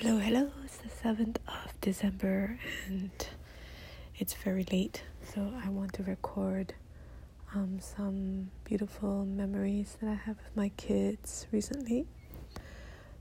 Hello, hello. It's the 7th of December and it's very late, so I want to record um, some beautiful memories that I have with my kids recently.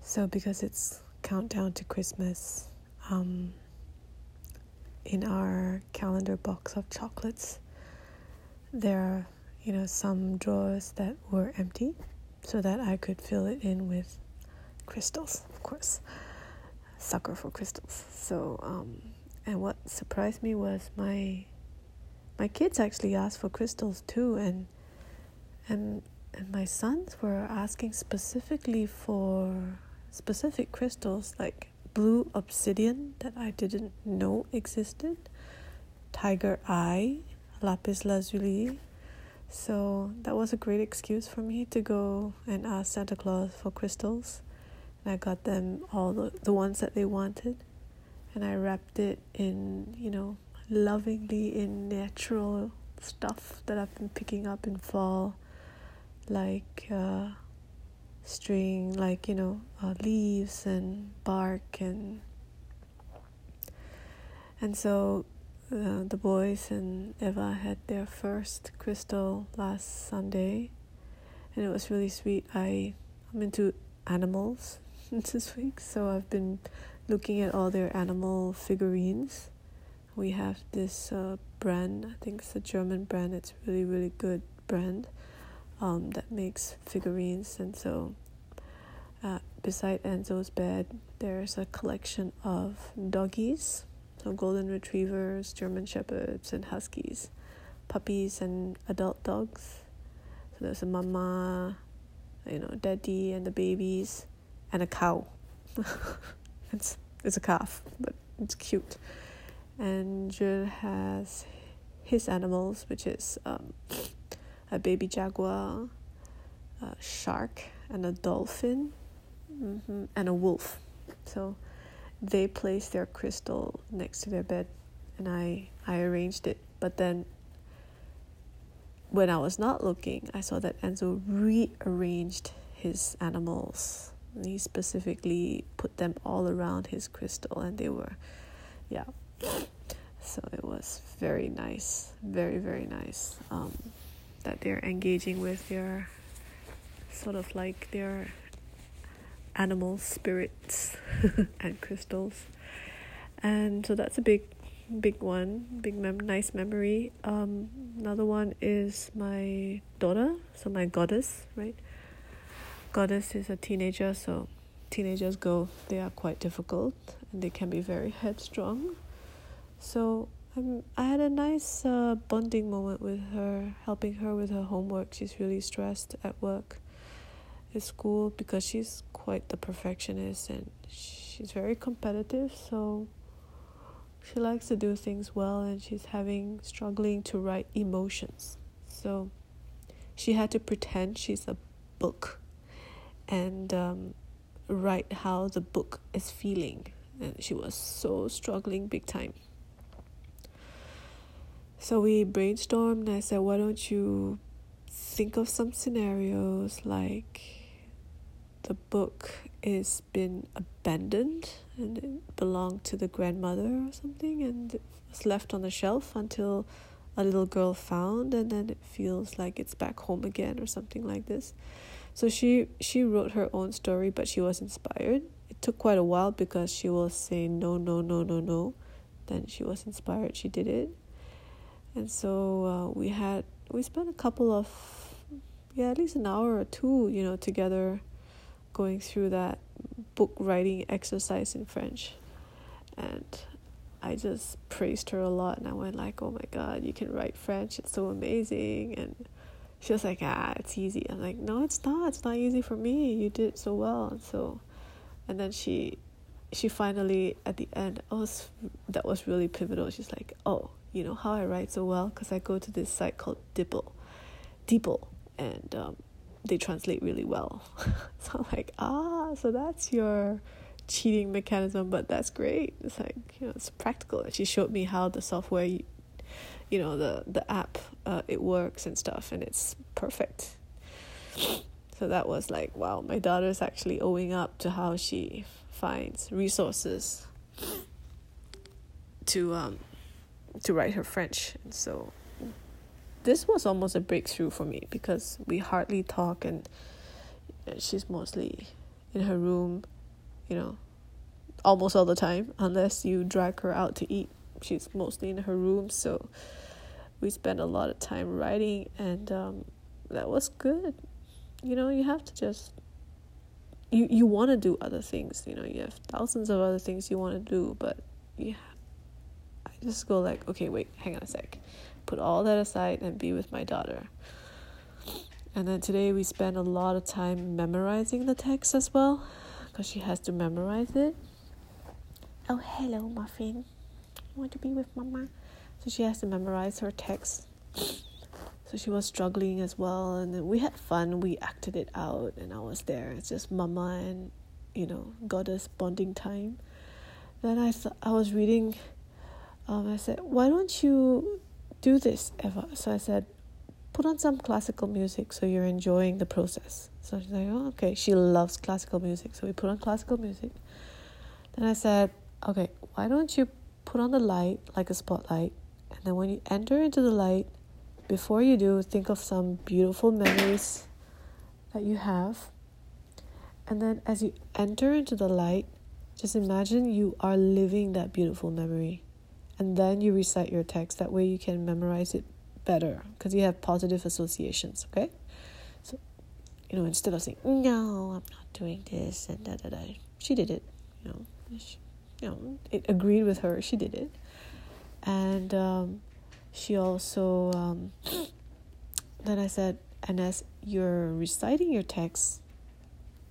So, because it's countdown to Christmas, um, in our calendar box of chocolates, there are, you know, some drawers that were empty so that I could fill it in with crystals, of course sucker for crystals. So, um, and what surprised me was my my kids actually asked for crystals too, and and and my sons were asking specifically for specific crystals like blue obsidian that I didn't know existed, tiger eye, lapis lazuli. So that was a great excuse for me to go and ask Santa Claus for crystals and I got them all the, the ones that they wanted. And I wrapped it in, you know, lovingly in natural stuff that I've been picking up in fall, like uh, string, like, you know, uh, leaves and bark and and so uh, the boys and Eva had their first crystal last Sunday, and it was really sweet. I I'm into animals, this week, so I've been looking at all their animal figurines. We have this uh, brand, I think it's a German brand, it's really, really good brand um, that makes figurines. And so, uh, beside Enzo's bed, there's a collection of doggies, so golden retrievers, German shepherds, and huskies, puppies, and adult dogs. So there's a mama, you know, daddy, and the babies and a cow. it's it's a calf, but it's cute. And Gilles has his animals, which is um, a baby jaguar, a shark, and a dolphin, mm-hmm, and a wolf. So they placed their crystal next to their bed, and I I arranged it. But then when I was not looking, I saw that Enzo rearranged his animals he specifically put them all around his crystal and they were yeah. So it was very nice very very nice um, that they're engaging with their sort of like their animal spirits and crystals. And so that's a big big one big mem- nice memory. Um, another one is my daughter so my goddess right Goddess is a teenager, so teenagers go, they are quite difficult and they can be very headstrong. So I'm, I had a nice uh, bonding moment with her, helping her with her homework. She's really stressed at work, at school, because she's quite the perfectionist and she's very competitive. So she likes to do things well and she's having struggling to write emotions. So she had to pretend she's a book and um, write how the book is feeling. And she was so struggling big time. So we brainstormed and I said, why don't you think of some scenarios like the book is been abandoned and it belonged to the grandmother or something and it was left on the shelf until a little girl found and then it feels like it's back home again or something like this so she she wrote her own story, but she was inspired. It took quite a while because she will say no, no, no, no, no. Then she was inspired. She did it, and so uh, we had we spent a couple of yeah at least an hour or two you know together, going through that book writing exercise in French, and I just praised her a lot, and I went like, oh my god, you can write French. It's so amazing, and she was like, ah, it's easy. I'm like, no, it's not. It's not easy for me. You did so well. And so, and then she, she finally at the end, oh, that was really pivotal. She's like, oh, you know how I write so well because I go to this site called DeepL, DeepL, and um, they translate really well. so I'm like, ah, so that's your cheating mechanism, but that's great. It's like you know, it's practical. And she showed me how the software you know the the app uh, it works and stuff and it's perfect So that was like, wow, my daughter's actually owing up to how she finds resources to um to write her French. And so this was almost a breakthrough for me because we hardly talk and she's mostly in her room, you know, almost all the time, unless you drag her out to eat. She's mostly in her room, so we spent a lot of time writing, and um, that was good. You know, you have to just you you want to do other things. You know, you have thousands of other things you want to do, but yeah, I just go like, okay, wait, hang on a sec, put all that aside and be with my daughter. And then today we spent a lot of time memorizing the text as well, because she has to memorize it. Oh, hello, muffin. Want to be with mama? So she has to memorize her text. So she was struggling as well, and we had fun. We acted it out, and I was there. It's just mama and, you know, goddess bonding time. Then I th- I was reading. Um, I said, "Why don't you do this, Eva?" So I said, "Put on some classical music so you're enjoying the process." So she's like, "Oh, okay." She loves classical music, so we put on classical music. Then I said, "Okay, why don't you put on the light like a spotlight and then when you enter into the light, before you do, think of some beautiful memories that you have. And then as you enter into the light, just imagine you are living that beautiful memory. And then you recite your text. That way you can memorize it better because you have positive associations, okay? So, you know, instead of saying, no, I'm not doing this and da da da, she did it, you know. She, you know, it agreed with her, she did it and um, she also um, then I said, and as you're reciting your text,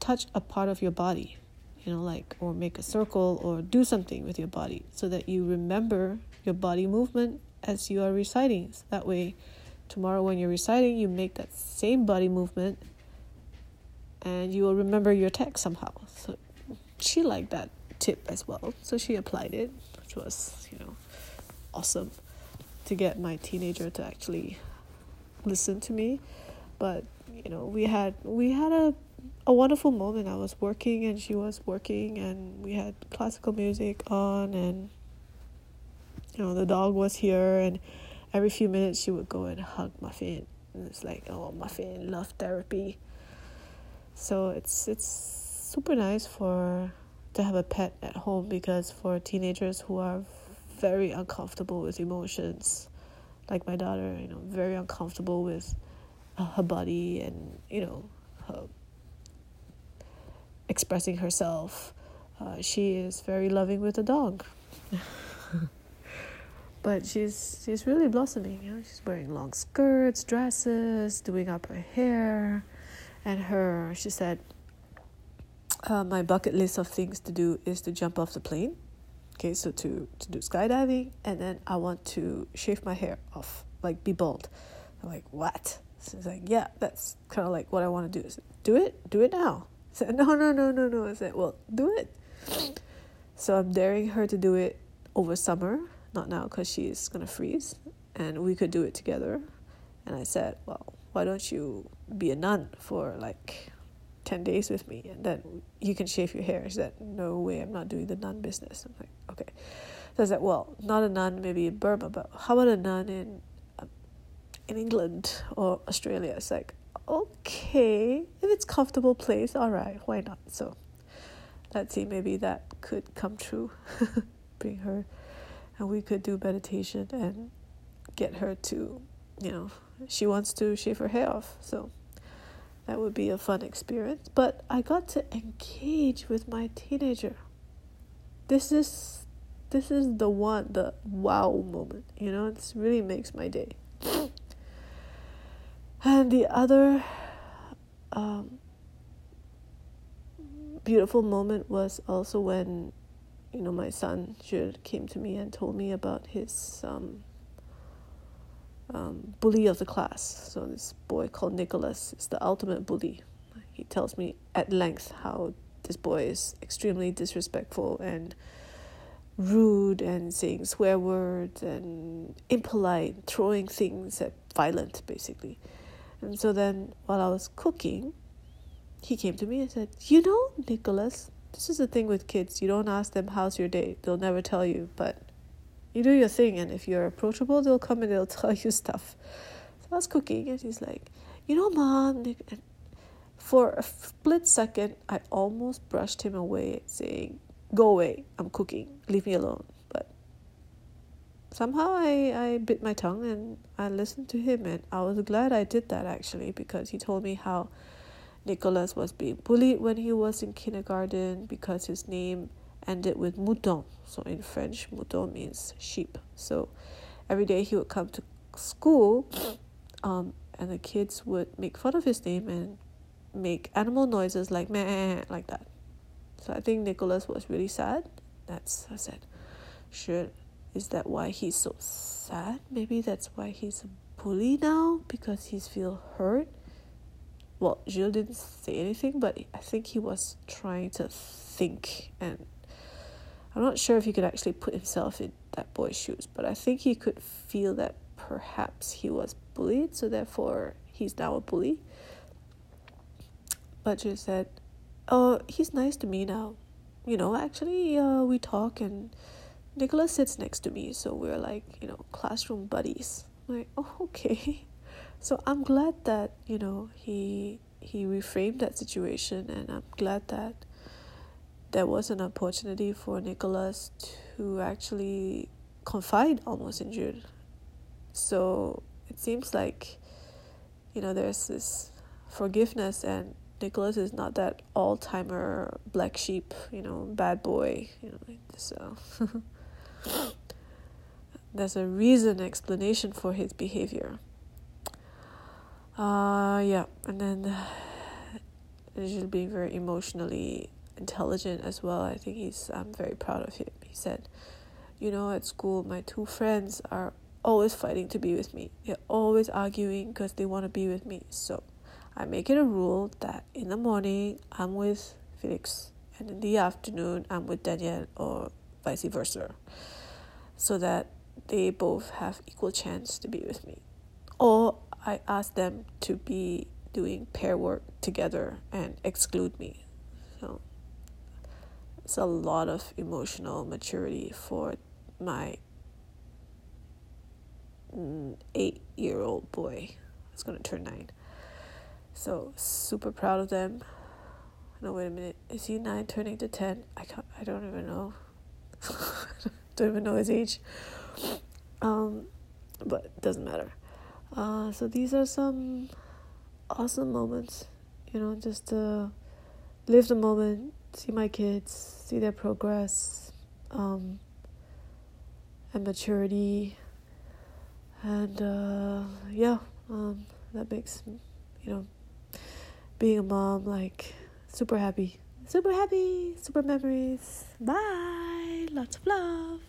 touch a part of your body, you know, like or make a circle or do something with your body so that you remember your body movement as you are reciting. So that way, tomorrow when you're reciting, you make that same body movement, and you will remember your text somehow. So she liked that tip as well, so she applied it, which was you know awesome to get my teenager to actually listen to me. But you know we had we had a a wonderful moment. I was working and she was working and we had classical music on and you know the dog was here and every few minutes she would go and hug muffin. And it's like oh muffin love therapy. So it's it's super nice for to have a pet at home because for teenagers who are very uncomfortable with emotions like my daughter you know very uncomfortable with uh, her body and you know her expressing herself uh, she is very loving with a dog. But she's she's really blossoming you know she's wearing long skirts dresses doing up her hair and her she said uh, my bucket list of things to do is to jump off the plane okay so to to do skydiving and then i want to shave my hair off like be bald. I'm like what? So it's like yeah that's kind of like what i want to do is do it? Do it now. I said no no no no no. I said well do it. So i'm daring her to do it over summer not now because she's gonna freeze and we could do it together. And i said well why don't you be a nun for like 10 days with me and then you can shave your hair. She said, No way, I'm not doing the nun business. I'm like, Okay. So I said, Well, not a nun, maybe in Burma, but how about a nun in, um, in England or Australia? It's like, Okay, if it's comfortable place, all right, why not? So let's see, maybe that could come true. Bring her and we could do meditation and get her to, you know, she wants to shave her hair off. So that would be a fun experience. But I got to engage with my teenager. This is this is the one, the wow moment. You know, it really makes my day. And the other um, beautiful moment was also when, you know, my son came to me and told me about his um, um, bully of the class. So this boy called Nicholas is the ultimate bully. He tells me at length how this boy is extremely disrespectful and rude and saying swear words and impolite, throwing things at violent basically. And so then while I was cooking, he came to me and said, You know, Nicholas, this is the thing with kids. You don't ask them, How's your day? They'll never tell you, but you do your thing. And if you're approachable, they'll come and they'll tell you stuff. So I was cooking, and he's like, You know, mom, and for a split second, I almost brushed him away, saying, Go away, I'm cooking, leave me alone. But somehow I, I bit my tongue and I listened to him, and I was glad I did that actually because he told me how Nicholas was being bullied when he was in kindergarten because his name ended with mouton. So in French, mouton means sheep. So every day he would come to school, um, and the kids would make fun of his name and make animal noises like meh, like that. So I think Nicholas was really sad. That's I said, sure, is that why he's so sad? Maybe that's why he's a bully now because he's feel hurt well, Gilles didn't say anything, but I think he was trying to think. And I'm not sure if he could actually put himself in that boy's shoes, but I think he could feel that perhaps he was bullied, so therefore he's now a bully. But Gilles said, Oh, he's nice to me now. You know, actually, uh, we talk and Nicholas sits next to me, so we're like, you know, classroom buddies. I'm like, oh, okay. So I'm glad that you know he he reframed that situation, and I'm glad that there was an opportunity for Nicholas to actually confide almost in Jude. So it seems like you know there's this forgiveness and Nicholas is not that all timer black sheep, you know, bad boy, you know, so there's a reason explanation for his behavior. Uh, yeah, and then uh, being very emotionally intelligent as well. I think he's. I'm very proud of him. He said, "You know, at school, my two friends are always fighting to be with me. They're always arguing because they want to be with me. So, I make it a rule that in the morning I'm with Felix, and in the afternoon I'm with Daniel, or vice versa, so that they both have equal chance to be with me. Or I ask them to be doing pair work together and exclude me. So it's a lot of emotional maturity for my eight year old boy. It's gonna turn nine. So super proud of them. No, wait a minute. Is he nine turning to ten? I can't. I don't even know. don't even know his age. Um, but it doesn't matter. Uh, so these are some awesome moments, you know, just to live the moment, see my kids, see their progress, um, and maturity, and uh, yeah, um, that makes you know being a mom like super happy, super happy, super memories. Bye, lots of love.